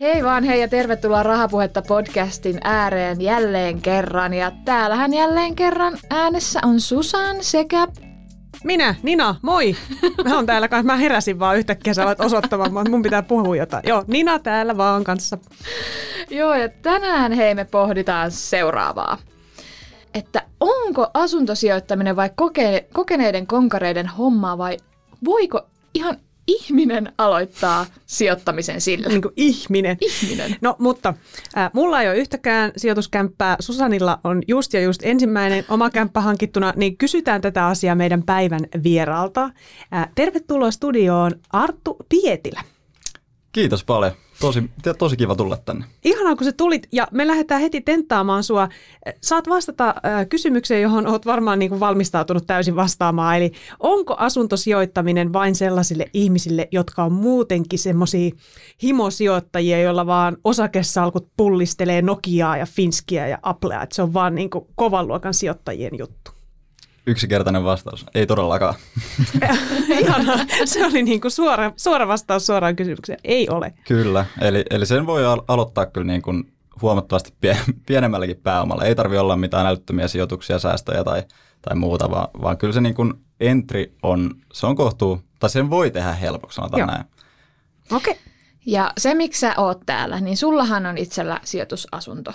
Hei vaan hei ja tervetuloa Rahapuhetta podcastin ääreen jälleen kerran. Ja täällähän jälleen kerran äänessä on Susan sekä... Minä, Nina, moi! Mä oon täällä kanssa, mä heräsin vaan yhtäkkiä, sä alat osoittamaan, että mun pitää puhua jotain. Joo, Nina täällä vaan kanssa. Joo, ja tänään hei me pohditaan seuraavaa. Että onko asuntosijoittaminen vai koke- kokeneiden konkareiden hommaa vai voiko ihan ihminen aloittaa sijoittamisen sillä? Niin kuin ihminen. Ihminen. No, mutta äh, mulla ei ole yhtäkään sijoituskämppää. Susanilla on just ja just ensimmäinen oma kämppä hankittuna, niin kysytään tätä asiaa meidän päivän vieralta. Äh, tervetuloa studioon Arttu Pietilä. Kiitos paljon. Tosi, tosi kiva tulla tänne. Ihanaa, kun sä tulit ja me lähdetään heti tenttaamaan sua. Saat vastata kysymykseen, johon oot varmaan niin kuin valmistautunut täysin vastaamaan. Eli onko asuntosijoittaminen vain sellaisille ihmisille, jotka on muutenkin semmoisia himosijoittajia, joilla vaan osakesalkut pullistelee Nokiaa ja Finskiä ja Applea, että se on vaan niin kuin kovan luokan sijoittajien juttu? Yksinkertainen vastaus. Ei todellakaan. Ihanaa. Se oli niin kuin suora, suora vastaus suoraan kysymykseen. Ei ole. Kyllä. Eli, eli sen voi al- aloittaa kyllä niin kuin huomattavasti pie- pienemmälläkin pääomalla. Ei tarvitse olla mitään älyttömiä sijoituksia, säästöjä tai, tai muuta, vaan, vaan kyllä se niin kuin entry on, se on kohtuu, tai sen voi tehdä helpoksi, sanotaan Joo. näin. Okei. Okay. Ja se, miksi sä oot täällä, niin sullahan on itsellä sijoitusasunto.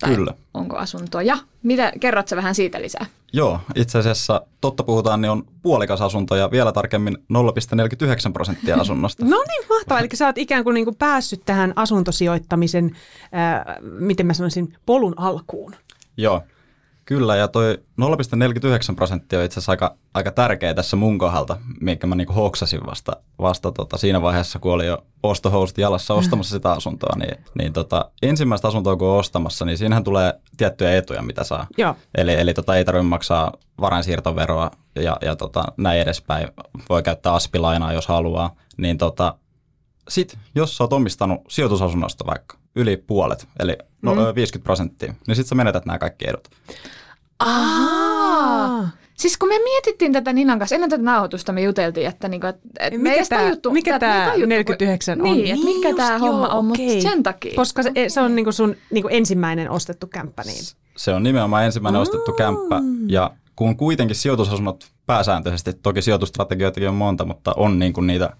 Tai Kyllä. onko asuntoja? Mitä, kerrot sä vähän siitä lisää? Joo, itse asiassa totta puhutaan, niin on puolikas asunto ja vielä tarkemmin 0,49 prosenttia asunnosta. No niin, mahtavaa. Eli sä oot ikään kuin, niin kuin päässyt tähän asuntosijoittamisen, ää, miten mä sanoisin, polun alkuun. Joo, kyllä. Ja toi 0,49 prosenttia on itse asiassa aika, aika tärkeä tässä mun kohdalta, minkä mä niinku hoksasin vasta, vasta tota siinä vaiheessa, kun oli jo ostohousut jalassa ostamassa sitä asuntoa. Niin, niin tota, ensimmäistä asuntoa kun on ostamassa, niin siinähän tulee tiettyjä etuja, mitä saa. Joo. Eli, eli tota, ei tarvitse maksaa varainsiirtoveroa ja, ja tota, näin edespäin. Voi käyttää aspilainaa, jos haluaa. Niin tota, sit, jos sä oot omistanut sijoitusasunnosta vaikka yli puolet, eli no, Mm. mm. 50 prosenttia, niin sit sä menetät nämä kaikki edut. Aa. Siis kun me mietittiin tätä Ninan kanssa, ennen tätä nauhoitusta me juteltiin, että, niinku, että, että me Mikä ei edes tää- tajuttu, mikä me tajuttu, 49 on? Niin, että Niin mikä tämä homma joo, on, mutta okei. sen takia. Koska se, se on niin kuin sun niin kuin ensimmäinen ostettu kämppä, niin Se on nimenomaan ensimmäinen ostettu kämppä, ja kun kuitenkin sijoitusasunnot pääsääntöisesti, toki sijoitustrategioitakin on monta, mutta on niin kuin niitä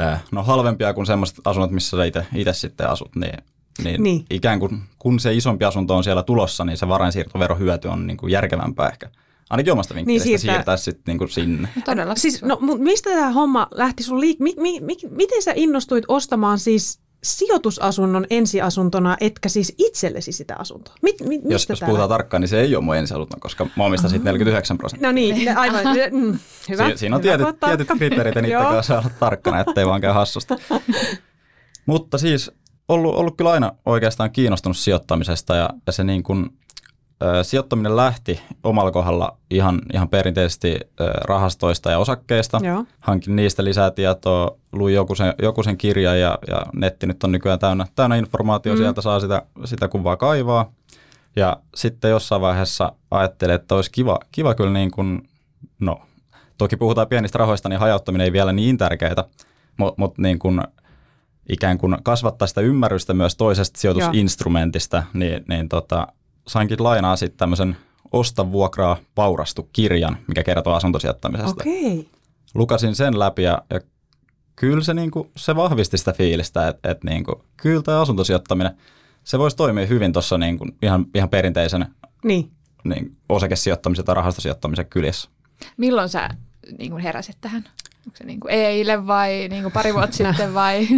äh, no halvempia kuin semmoiset asunnot, missä sä itse, itse sitten asut, niin, niin, Niin. niin. ikään kuin kun se isompi asunto on siellä tulossa, niin se varainsiirtoverohyöty on niin kuin järkevämpää ehkä. Ainakin omasta vinkkelistä Niin, niin siirtää- siirtää, sitten niin kuin sinne. Todella. Siis, no, mistä tämä homma lähti sun liik... Mi, mi, mi, miten sä innostuit ostamaan siis sijoitusasunnon ensiasuntona, etkä siis itsellesi sitä asuntoa? Mit, mi, mistä Jos, jos puhutaan tarkkaan, niin se ei ole mun ensiasunto, koska mä omistan siitä 49 prosenttia. No niin, ne- aivan. Mm, hyvä. Si- siinä on hyvä, tietyt, tietyt kriteerit ja niitä kanssa olla tarkkana, ettei vaan käy hassusta. Mutta siis ollut, ollut kyllä aina oikeastaan kiinnostunut sijoittamisesta ja, ja se niin kuin, sijoittaminen lähti omalla kohdalla ihan, ihan perinteisesti rahastoista ja osakkeista. Joo. Hankin niistä lisää tietoa, luin joku sen, joku sen kirjan ja, ja netti nyt on nykyään täynnä, täynnä informaatio, Mm. sieltä saa sitä, sitä kuvaa kaivaa. Ja sitten jossain vaiheessa ajattelin, että olisi kiva, kiva kyllä niin kuin, no toki puhutaan pienistä rahoista, niin hajauttaminen ei vielä niin tärkeää, mutta mut niin kuin ikään kuin kasvattaa sitä ymmärrystä myös toisesta sijoitusinstrumentista, niin, niin tota, sainkin lainaa sitten tämmöisen Osta, vuokraa, vaurastu kirjan, mikä kertoo asuntosijoittamisesta. Okei. Lukasin sen läpi ja, ja kyllä se, niinku, se vahvisti sitä fiilistä, että et niinku, kyllä tämä asuntosijoittaminen, se voisi toimia hyvin tuossa niinku, ihan, ihan perinteisen Niin. niin, osakesijoittamisen tai rahastosijoittamisen kyljessä. Milloin sä niin kuin heräsit tähän? Onko se niin kuin eilen vai niin kuin pari vuotta sitten vai?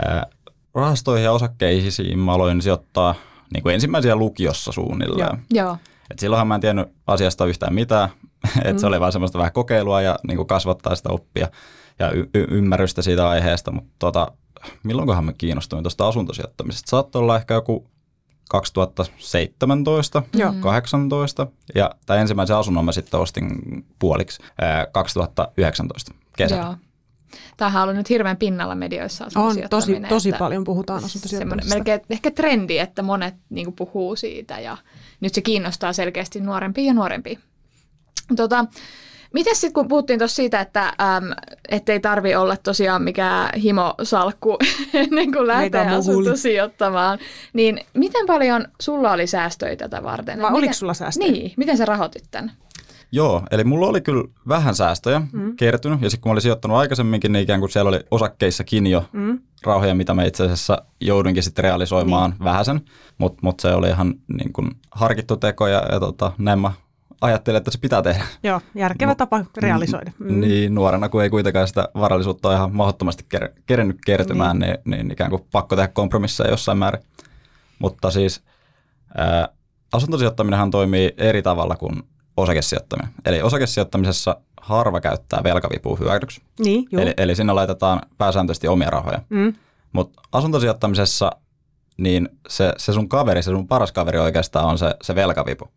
Rahastoihin ja osakkeisiin mä aloin sijoittaa niin kuin ensimmäisiä lukiossa suunnilleen. Joo. Et silloinhan mä en tiennyt asiasta yhtään mitään, että Mm. se oli vaan semmoista vähän kokeilua ja niin kuin kasvattaa sitä oppia ja y- y- ymmärrystä siitä aiheesta, mutta tota, milloinkohan mä kiinnostuin tuosta asuntosijoittamisesta? Saattoi olla ehkä joku 2017, Joo. 18 ja tämä ensimmäisen asunnon mä sitten ostin puoliksi ää, 2019 kesällä. Joo. Tämähän on ollut nyt hirveän pinnalla medioissa On, tosi, tosi paljon puhutaan asuntosijoittamisesta. melkein ehkä trendi, että monet niin puhuu siitä ja nyt se kiinnostaa selkeästi nuorempia ja nuorempia. Tota, Miten sitten, kun puhuttiin tuossa siitä, että äm, ettei tarvi olla tosiaan mikään himosalkku ennen kuin lähtee asuntosijoittamaan, niin miten paljon sulla oli säästöjä tätä varten? Vai Miten- oliko sulla säästöjä? Niin, miten sä rahoitit tämän? Joo, eli mulla oli kyllä vähän säästöjä mm. kertynyt, ja sitten kun mä olin sijoittanut aikaisemminkin, niin ikään kuin siellä oli osakkeissakin jo Mm. rahoja, mitä mä itse asiassa jouduinkin sitten realisoimaan niin. vähäsen, mutta mut se oli ihan niin kuin harkittu teko, ja, ja tota, näin mä ajattelin, että se pitää tehdä. Joo, järkevä No, tapa realisoida. Mm. Niin nuorena, kun ei kuitenkaan sitä varallisuutta ole ihan mahdottomasti ker- kerennyt kertymään, niin. Niin, niin ikään kuin pakko tehdä kompromisseja jossain määrin. Mutta siis ää, asuntosijoittaminenhan toimii eri tavalla kuin osakesijoittaminen. Eli osakesijoittamisessa harva käyttää velkavipua hyödyksi. Niin, joo. Eli, eli sinne laitetaan pääsääntöisesti omia rahoja. Mm. Mutta asuntosijoittamisessa niin se, se sun kaveri, se sun paras kaveri oikeastaan on se, se velkavipu.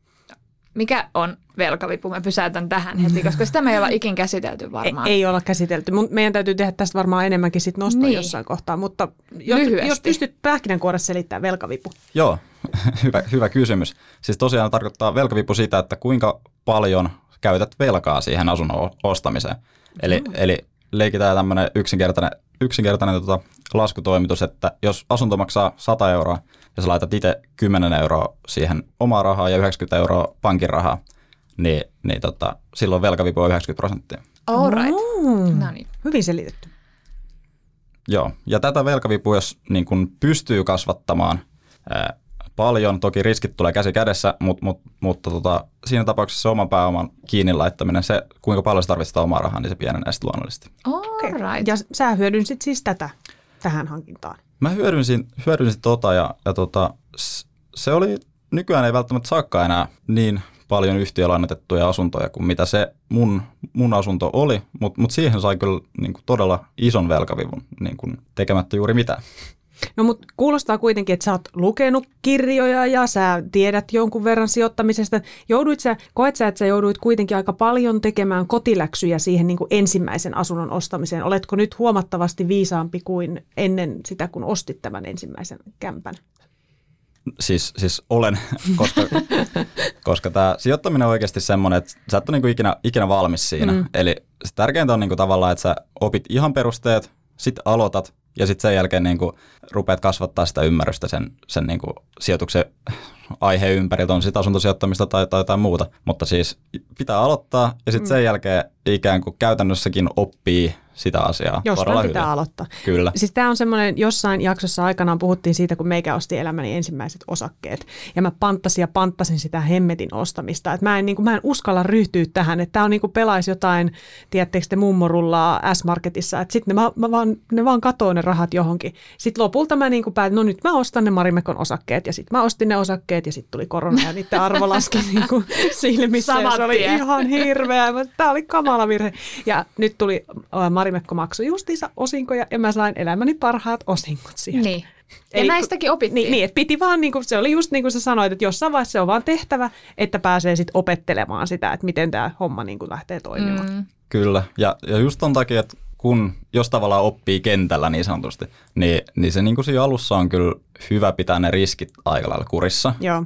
Mikä on velkavipu? Mä pysäytän tähän heti, koska sitä me ei olla ikin käsitelty varmaan. Ei, ei olla käsitelty. Meidän täytyy tehdä tästä varmaan enemmänkin sit nostoa Niin. jossain kohtaa, mutta jos, Lyhyesti. jos pystyt pähkinänkuoressa selittämään velkavipu. Joo, hyvä, hyvä kysymys. Siis tosiaan tarkoittaa velkavipu sitä, että kuinka paljon käytät velkaa siihen asunnon ostamiseen. Eli, eli leikitään tämmöinen yksinkertainen, yksinkertainen tota laskutoimitus, että jos asunto maksaa 100 euroa ja sä laitat itse 10 euroa siihen omaa rahaa ja 90 euroa pankin rahaa, niin, niin tota, silloin velkavipu on 90 prosenttia. All right. Mm. No niin. Hyvin selitetty. Joo, ja tätä velkavipua, jos niin kun pystyy kasvattamaan ää, paljon, toki riskit tulee käsi kädessä, mut, mut, mutta tota, siinä tapauksessa se oman pääoman kiinni laittaminen, se kuinka paljon sä tarvitset sitä omaa rahaa, niin se pienenee sitten luonnollisesti. All right. Ja sä hyödynsit siis tätä tähän hankintaan. Mä hyödynsin, hyödynsin tota ja, ja tota, se oli, nykyään ei välttämättä saakka enää niin paljon yhtiölainotettuja asuntoja kuin mitä se mun, mun asunto oli, mutta mut siihen sai kyllä niin kuin todella ison velkavivun niin kuin tekemättä juuri mitään. No mutta kuulostaa kuitenkin, että sä oot lukenut kirjoja ja sä tiedät jonkun verran sijoittamisesta. Jouduit sä, koet sä, että sä jouduit kuitenkin aika paljon tekemään kotiläksyjä siihen niin kuin ensimmäisen asunnon ostamiseen. Oletko nyt huomattavasti viisaampi kuin ennen sitä, kun ostit tämän ensimmäisen kämpän? Siis, siis olen, koska, koska tämä sijoittaminen on oikeasti semmoinen, että sä et ole niinku ikinä, ikinä valmis siinä. Mm. Eli se tärkeintä on niinku tavallaan, että sä opit ihan perusteet, sitten aloitat ja sitten sen jälkeen niinku rupeat kasvattaa sitä ymmärrystä sen, sen niinku sijoituksen aiheen ympäriltä, on sitä asuntosijoittamista tai, tai jotain muuta. Mutta siis pitää aloittaa ja sitten sen jälkeen ikään kuin käytännössäkin oppii sitä asiaa Jostain pitää hyvin. aloittaa. Kyllä. Siis tämä on semmoinen, jossain jaksossa aikanaan puhuttiin siitä, kun meikä osti elämäni ensimmäiset osakkeet. Ja mä panttasin ja panttasin sitä hemmetin ostamista. Et mä, en, niin kuin, mä en uskalla ryhtyä tähän, että tämä on niin kuin pelaisi jotain, tiedättekö te mummorullaa S-Marketissa. Että sitten ne, mä, mä vaan, ne vaan katoo ne rahat johonkin. Sitten lopulta mä niin kuin päätin, no nyt mä ostan ne Marimekon osakkeet. Ja sitten mä ostin ne osakkeet ja sitten tuli korona ja niiden arvo laski niin kuin silmissä. Ja Saman se oli tien. ihan hirveä. Tämä oli kamala virhe. Ja nyt tuli Marimekko maksu justiinsa osinkoja ja mä sain elämäni parhaat osinkot sieltä. Niin. Ja Eli- näistäkin opittiin. Niin, niin, että piti vaan, niin kuin, se oli just niin kuin sä sanoit, että jossain vaiheessa se on vaan tehtävä, että pääsee sitten opettelemaan sitä, että miten tämä homma niin kuin lähtee toimimaan. Mm. Kyllä, ja, ja just ton takia, että kun, jos tavallaan oppii kentällä niin sanotusti, niin, niin se niin kuin siinä alussa on kyllä hyvä pitää ne riskit aika lailla kurissa. Joo.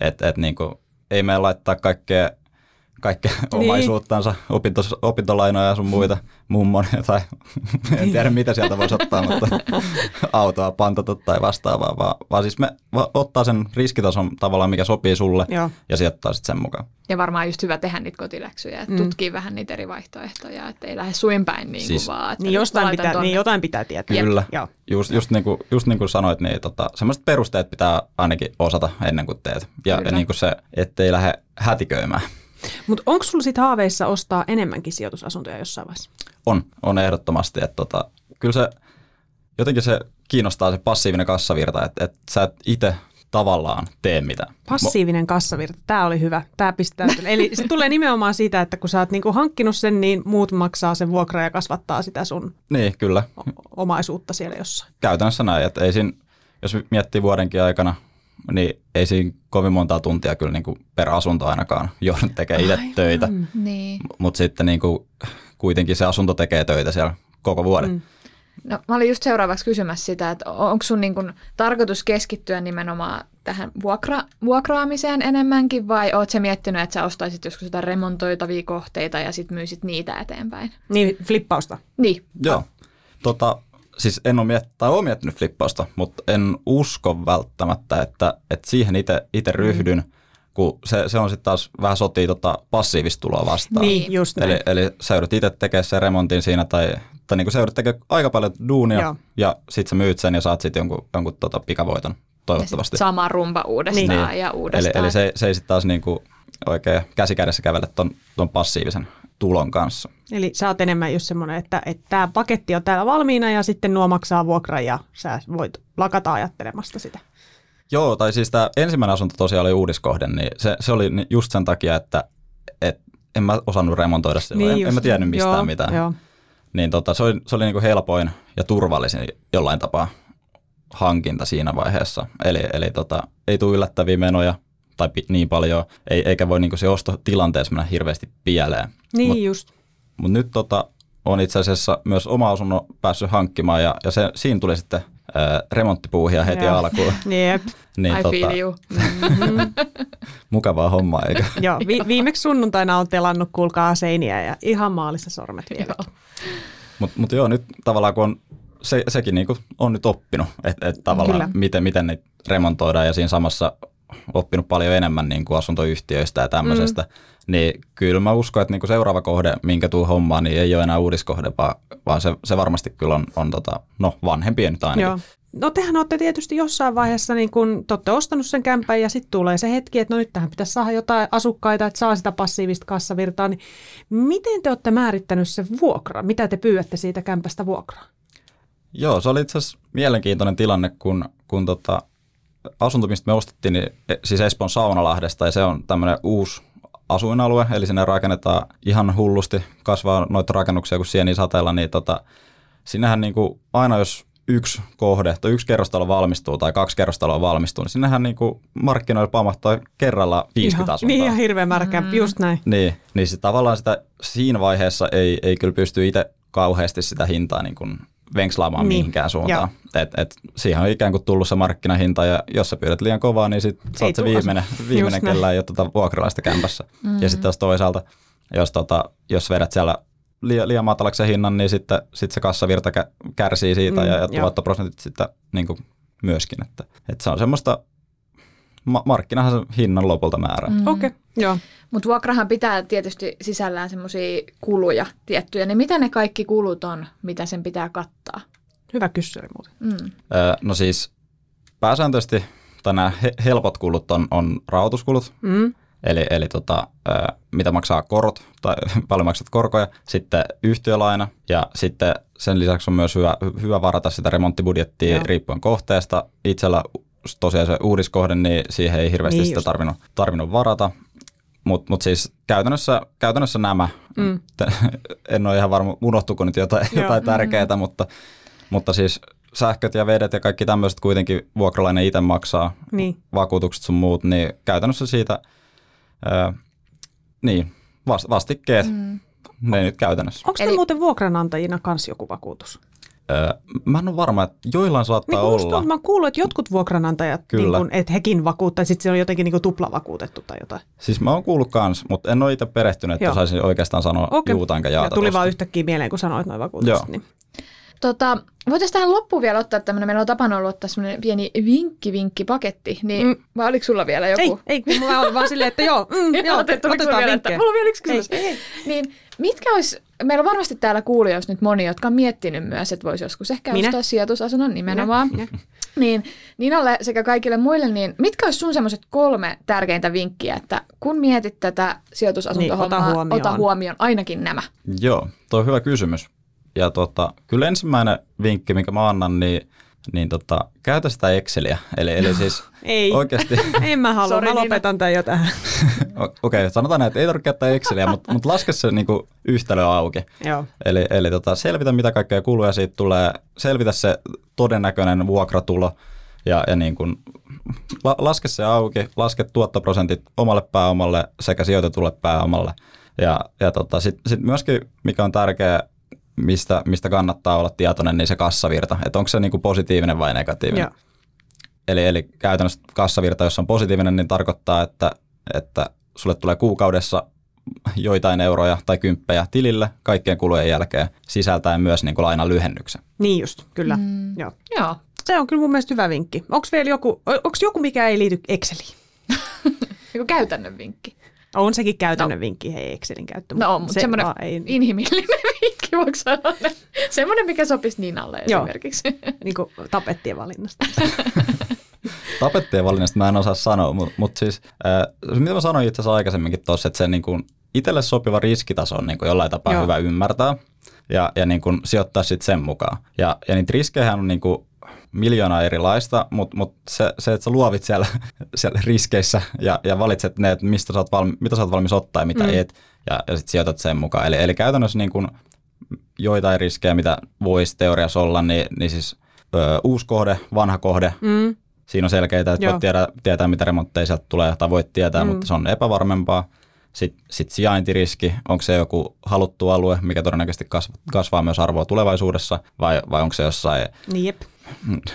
Että et niin kuin, ei meidän laittaa kaikkea, kaikkea Niin. omaisuuttansa, opinto, opintolainoja ja sun muita, mummon tai en tiedä mitä sieltä voisi ottaa, mutta autoa pantata tai vastaavaa, vaan, vaan siis me va, ottaa sen riskitason tavallaan, mikä sopii sulle Joo. ja sijoittaa sitten sen mukaan. Ja varmaan just hyvä tehdä niitä kotiläksyjä, että Mm. tutkii vähän niitä eri vaihtoehtoja, että ei lähde suin päin niin Siis- kuin vaan. Että Niin jostain, pitää, niin jotain pitää tietää. Kyllä. Joo. Just, just, niin kuin, just niin kuin sanoit, niin tota, semmoiset perusteet pitää ainakin osata ennen kuin teet. Ja, Kyllä. ja niin kuin se, ettei lähde hätiköimään. Mutta onko sulla sitten haaveissa ostaa enemmänkin sijoitusasuntoja jossain vaiheessa? On, on ehdottomasti. Että tota, kyllä se, jotenkin se kiinnostaa se passiivinen kassavirta, että, että sä et itse tavallaan tee mitään. Passiivinen kassavirta, tämä oli hyvä. Tämä pistää. Eli se tulee nimenomaan siitä, että kun sä oot niinku hankkinut sen, niin muut maksaa sen vuokra ja kasvattaa sitä sun niin, kyllä. omaisuutta siellä jossain. Käytännössä näin, että ei siinä, jos miettii vuodenkin aikana niin ei siinä kovin montaa tuntia kyllä niin kuin per asunto ainakaan joudun tekemään itse töitä. Niin. Mutta sitten niin kuin, kuitenkin se asunto tekee töitä siellä koko vuoden. Mm. No, mä olin just seuraavaksi kysymässä sitä, että onko sun niin kun tarkoitus keskittyä nimenomaan tähän vuokra, vuokraamiseen enemmänkin vai oot sä miettinyt, että sä ostaisit joskus jotain remontoitavia kohteita ja sit myisit niitä eteenpäin? Niin, flippausta. Niin. Joo. Tota, siis en ole, miet- tai ole miettinyt flippausta, mutta en usko välttämättä, että, että siihen itse ryhdyn, mm. kun se, se on sitten taas vähän sotii tota passiivista tuloa vastaan. Niin, just näin. Eli, eli sä joudut itse tekemään sen remontin siinä tai, tai niin sä joudut tekemään aika paljon duunia Joo. ja sit sä myyt sen ja saat sitten jonkun, jonkun tota pikavoiton toivottavasti. Sama rumba uudestaan Niin. ja Eli, uudestaan. eli se, se ei sitten taas niin kuin oikein käsikädessä kävele ton, ton passiivisen tulon kanssa. Eli sä oot enemmän just semmoinen, että, että tämä paketti on täällä valmiina ja sitten nuo maksaa vuokran ja sä voit lakata ajattelemasta sitä. Joo, tai siis tämä ensimmäinen asunto tosiaan oli uudiskohde, niin se, se oli just sen takia, että et en mä osannut remontoida silloin, niin en, en mä tiennyt mistään joo, mitään. Joo. Niin tota, se oli, se oli niinku helpoin ja turvallisin jollain tapaa hankinta siinä vaiheessa. Eli, eli tota, ei tule yllättäviä menoja tai pi- niin paljon, ei, eikä voi niinku se ostotilanteessa mennä hirveästi pieleen. Niin Mut- just. Mutta nyt tota, on itse asiassa myös oma asunnon päässyt hankkimaan ja, ja se, siinä tuli sitten ää, remonttipuuhia heti Joo. alkuun. Jep. Niin, I feel you. mukavaa hommaa, eikö? Joo, vi- viimeksi sunnuntaina on telannut, kuulkaa seiniä ja ihan maalissa sormet vielä. Joo. Mutta mut joo, nyt tavallaan kun on, se, sekin niinku on nyt oppinut, että et tavallaan Kyllä. miten, miten niitä remontoidaan ja siinä samassa oppinut paljon enemmän niinku asuntoyhtiöistä ja tämmöisestä, mm. niin kyllä mä uskon, että niinku seuraava kohde, minkä tuu hommaan, niin ei ole enää uudiskohde, vaan, vaan se, se varmasti kyllä on, on tota, no, vanhempien nyt ainakin. Joo. No tehän olette tietysti jossain vaiheessa, niin kun te olette ostanut sen kämpän ja sitten tulee se hetki, että no nyt tähän pitäisi saada jotain asukkaita, että saa sitä passiivista kassavirtaa. Niin miten te olette määrittänyt sen vuokra? Mitä te pyydätte siitä kämpästä vuokraa? Joo, se oli itse asiassa mielenkiintoinen tilanne, kun, kun tota, asunto, mistä me ostettiin, niin, e- siis Espoon Saunalahdesta, ja se on tämmöinen uusi asuinalue, eli sinne rakennetaan ihan hullusti, kasvaa noita rakennuksia kuin sieni sateella, niin tota, sinnehän niin kuin aina jos yksi kohde tai yksi kerrostalo valmistuu tai kaksi kerrostaloa valmistuu, niin sinnehän niin kuin markkinoilla pamahtaa kerralla 50 ihan, asuntoa. Niin ihan hirveän määrä kämppä, just näin. Niin, niin sit tavallaan sitä siinä vaiheessa ei, ei kyllä pysty itse kauheasti sitä hintaa niin kuin venkslaamaan Niin, mihinkään suuntaan. Et, et siihen on ikään kuin tullut se markkinahinta ja jos sä pyydät liian kovaa, niin sit sä oot se viimeinen, viimeinen kellä ei ole tuota vuokralaista kämpässä. Mm-hmm. Ja sitten taas toisaalta, jos, tota, jos vedät siellä liian, liian matalaksi se hinnan, niin sitten sit se kassavirta kä- kärsii siitä Mm, mm, ja, ja tuottoprosentit sitten niin kuin myöskin. Että, että se on semmoista, ma- markkinahan se hinnan lopulta määrää. Mm. Okei, okay, joo. Mutta vuokrahan pitää tietysti sisällään semmoisia kuluja tiettyjä. Niin mitä ne kaikki kulut on, mitä sen pitää kattaa? Hyvä kysymys muuten. Mm. Öö, no siis pääsääntöisesti, tai nämä he- helpot kulut on, on rahoituskulut, Mm. eli, eli tota, öö, mitä maksaa korot, tai paljon maksat korkoja, sitten yhtiölaina, ja sitten sen lisäksi on myös hyvä, hyvä varata sitä remonttibudjettia Joo. riippuen kohteesta. Itsellä tosiaan se uudiskohde, niin siihen ei hirveästi Niin sitä just. tarvinnut, tarvinnut varata. Mutta mut siis käytännössä, käytännössä nämä, Mm. en ole ihan varma, unohtuuko nyt jotain, Joo. jotain tärkeää, mutta, mutta siis sähköt ja vedet ja kaikki tämmöiset kuitenkin vuokralainen itse maksaa, Niin. vakuutukset sun muut, niin käytännössä siitä, ää, niin, vast, vastikkeet, mm. ne nyt käytännössä. Onko Eli- te muuten vuokranantajina kanssa joku vakuutus? Mä en ole varma, että joillain saattaa Niin, olla. on, mä kuullut, että jotkut vuokranantajat, Kyllä. niin kun, että hekin vakuuttaa, sitten se on jotenkin niin kuin tuplavakuutettu tai jotain. Siis mä oon kuullut kans, mutta en ole itse perehtynyt, että Joo. saisin oikeastaan sanoa Okei. juuta enkä Ja jaata tuli tosta. vaan yhtäkkiä mieleen, kun sanoit noin vakuutukset. Joo. Niin. Tota, voitaisiin tähän loppuun vielä ottaa tämmöinen, meillä on tapana ollut ottaa semmoinen pieni vinkki-vinkki-paketti, niin Mm. vai oliko sulla vielä joku? Ei, ei, mulla on vaan silleen, että joo, mm, joo vielä, että, vinkkejä. mulla on vielä yksi kysymys. Ei, ei, ei. Niin, mitkä olisi, meillä on varmasti täällä kuulijoissa nyt moni, jotka on miettinyt myös, että voisi joskus ehkä Minä. ostaa sijoitusasunnon nimenomaan. Minä. Niin Ninalle sekä kaikille muille, niin mitkä olisi sun semmoiset kolme tärkeintä vinkkiä, että kun mietit tätä sijoitusasuntohommaa, Niin, ota huomioon. ota huomioon ainakin nämä. Joo, tuo on hyvä kysymys. Ja tota, kyllä ensimmäinen vinkki, minkä mä annan, niin, niin tota, käytä sitä Exceliä. Eli, eli siis Ei. oikeasti, En mä halua, Sori, mä lopetan tämän jo tähän. okei, okay, sanotaan näin, että ei tarvitse käyttää Exceliä, mutta, mutta laske se niinku yhtälö auki. joo. Eli, eli tota, selvitä, mitä kaikkea kuluja siitä tulee, selvitä se todennäköinen vuokratulo ja, ja niin kuin, la, laske se auki, laske tuottoprosentit omalle pääomalle sekä sijoitetulle pääomalle. Ja, ja tota, sitten sit myöskin, mikä on tärkeää, mistä, mistä kannattaa olla tietoinen, niin se kassavirta, että onko se niin kuin positiivinen vai negatiivinen. Joo. Eli, eli käytännössä kassavirta, jos on positiivinen, niin tarkoittaa, että, että sulle tulee kuukaudessa joitain euroja tai kymppejä tilille kaikkien kulujen jälkeen sisältäen myös niin kuin lainan lyhennyksen. Niin just, kyllä. Mm. Joo. Joo. Se on kyllä mun mielestä hyvä vinkki. Onko vielä joku, onko joku, mikä ei liity Exceliin? Joku käytännön vinkki. On sekin käytännön no. vinkki, hei Excelin käyttö. No on, mutta se semmoinen ei, inhimillinen vinkki, voiko sanoa? Semmoinen, mikä sopisi Ninalle Joo. esimerkiksi. niin kuin tapettien valinnasta. Tapettien valinnasta mä en osaa sanoa, mutta mut siis äh, mitä mä sanoin itse asiassa aikaisemminkin tuossa, että se niin kuin itselle sopiva riskitaso on niin kuin jollain tapaa Joo. hyvä ymmärtää ja, ja niin kuin sijoittaa sitten sen mukaan. Ja, ja niitä riskejä on niin kuin miljoona erilaista, mutta mut se, se, että sä luovit siellä, siellä riskeissä ja, ja valitset ne, että mistä sä oot valmi, mitä sä oot valmis ottaa ja mitä Mm. et, ja, ja sitten sijoitat sen mukaan. Eli, eli käytännössä niin kuin joitain riskejä, mitä voisi teoriassa olla, niin, niin siis ö, uusi kohde, vanha kohde, Mm. Siinä on selkeitä, että Joo. voit tiedä, tietää, mitä remontteja sieltä tulee, tai voit tietää, Mm. mutta se on epävarmempaa. Sitten sit sijaintiriski, onko se joku haluttu alue, mikä todennäköisesti kasv- kasvaa myös arvoa tulevaisuudessa, vai, vai onko se jossain, jep.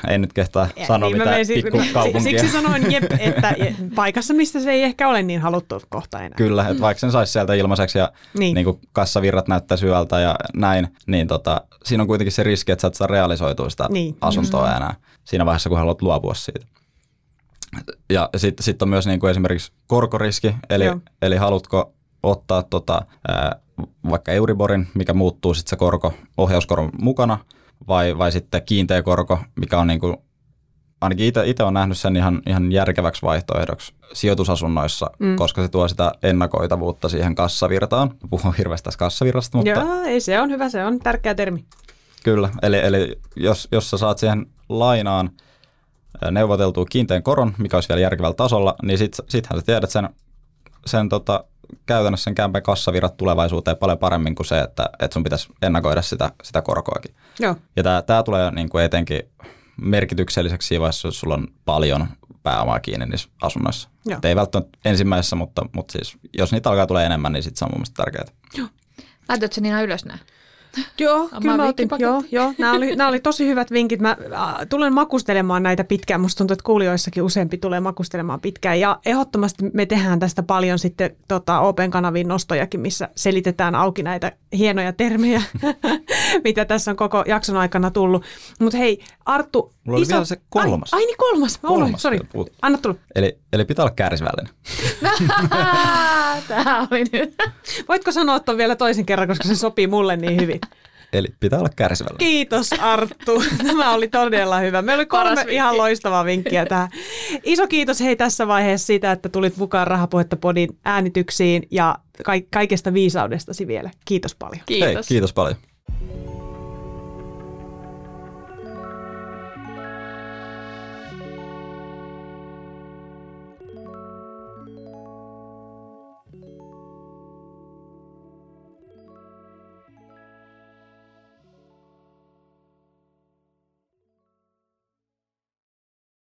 Ei nyt kehtaa sanoa niin mitään menisin- pikkukaupunkia. Siksi sanoin jep, että paikassa, mistä se ei ehkä ole niin haluttu kohta enää. Kyllä, että vaikka sen saisi sieltä ilmaiseksi ja Niin. niin. Kuin kassavirrat näyttää hyvältä ja näin, niin tota, siinä on kuitenkin se riski, että sä et saa realisoitua sitä Niin. asuntoa enää siinä vaiheessa, kun haluat luopua siitä. Ja sitten sit on myös niin kuin esimerkiksi korkoriski, eli, Joo. eli haluatko ottaa tota, ää, vaikka Euriborin, mikä muuttuu sitten se korko ohjauskoron mukana, vai, vai sitten kiinteä korko, mikä on niin kuin, ainakin itse olen nähnyt sen ihan, ihan järkeväksi vaihtoehdoksi sijoitusasunnoissa, Mm. koska se tuo sitä ennakoitavuutta siihen kassavirtaan. Puhun hirveästi tästä kassavirrasta, mutta Joo, ei se on hyvä, se on tärkeä termi. Kyllä, eli, eli jos, jos sä saat siihen lainaan neuvoteltua kiinteän koron, mikä olisi vielä järkevällä tasolla, niin sit, sittenhän sä tiedät sen, sen tota, käytännössä sen kämpän kassavirrat tulevaisuuteen paljon paremmin kuin se, että, että sun pitäisi ennakoida sitä, sitä korkoakin. Joo. Ja tämä, tämä tulee niin kuin etenkin merkitykselliseksi siinä vaiheessa, jos sulla on paljon pääomaa kiinni niissä asunnoissa. Joo. Et ei välttämättä ensimmäisessä, mutta, mutta siis, jos niitä alkaa tulee enemmän, niin sit se on mun mielestä tärkeää. Laitoitko Nina ylös nää? Joo, kyllä mä otin, joo, joo. Nämä oli, nämä oli tosi hyvät vinkit. Mä äh, tulen makustelemaan näitä pitkään. Musta tuntuu, että kuulijoissakin useampi tulee makustelemaan pitkään. Ja ehdottomasti me tehdään tästä paljon sitten tota, Open-kanaviin nostojakin, missä selitetään auki näitä hienoja termejä, mitä tässä on koko jakson aikana tullut. Mutta hei, Arttu, Mulla oli vielä se kolmas. Ai, ai niin kolmas. Kolmas sori. vielä puut- Anna tulla. Eli, eli pitää olla kärsivällinen. Tämä oli nyt. Voitko sanoa tuon vielä toisen kerran, koska se sopii mulle niin hyvin? Eli pitää olla kärsivällinen. Kiitos Arttu. Tämä oli todella hyvä. Meillä oli Paras kolme vinkki. ihan loistavaa vinkkiä tähän. Iso kiitos hei tässä vaiheessa siitä, että tulit mukaan Rahapuhetta Podin äänityksiin ja ka- kaikesta viisaudestasi vielä. Kiitos paljon. Kiitos. Hei, kiitos paljon.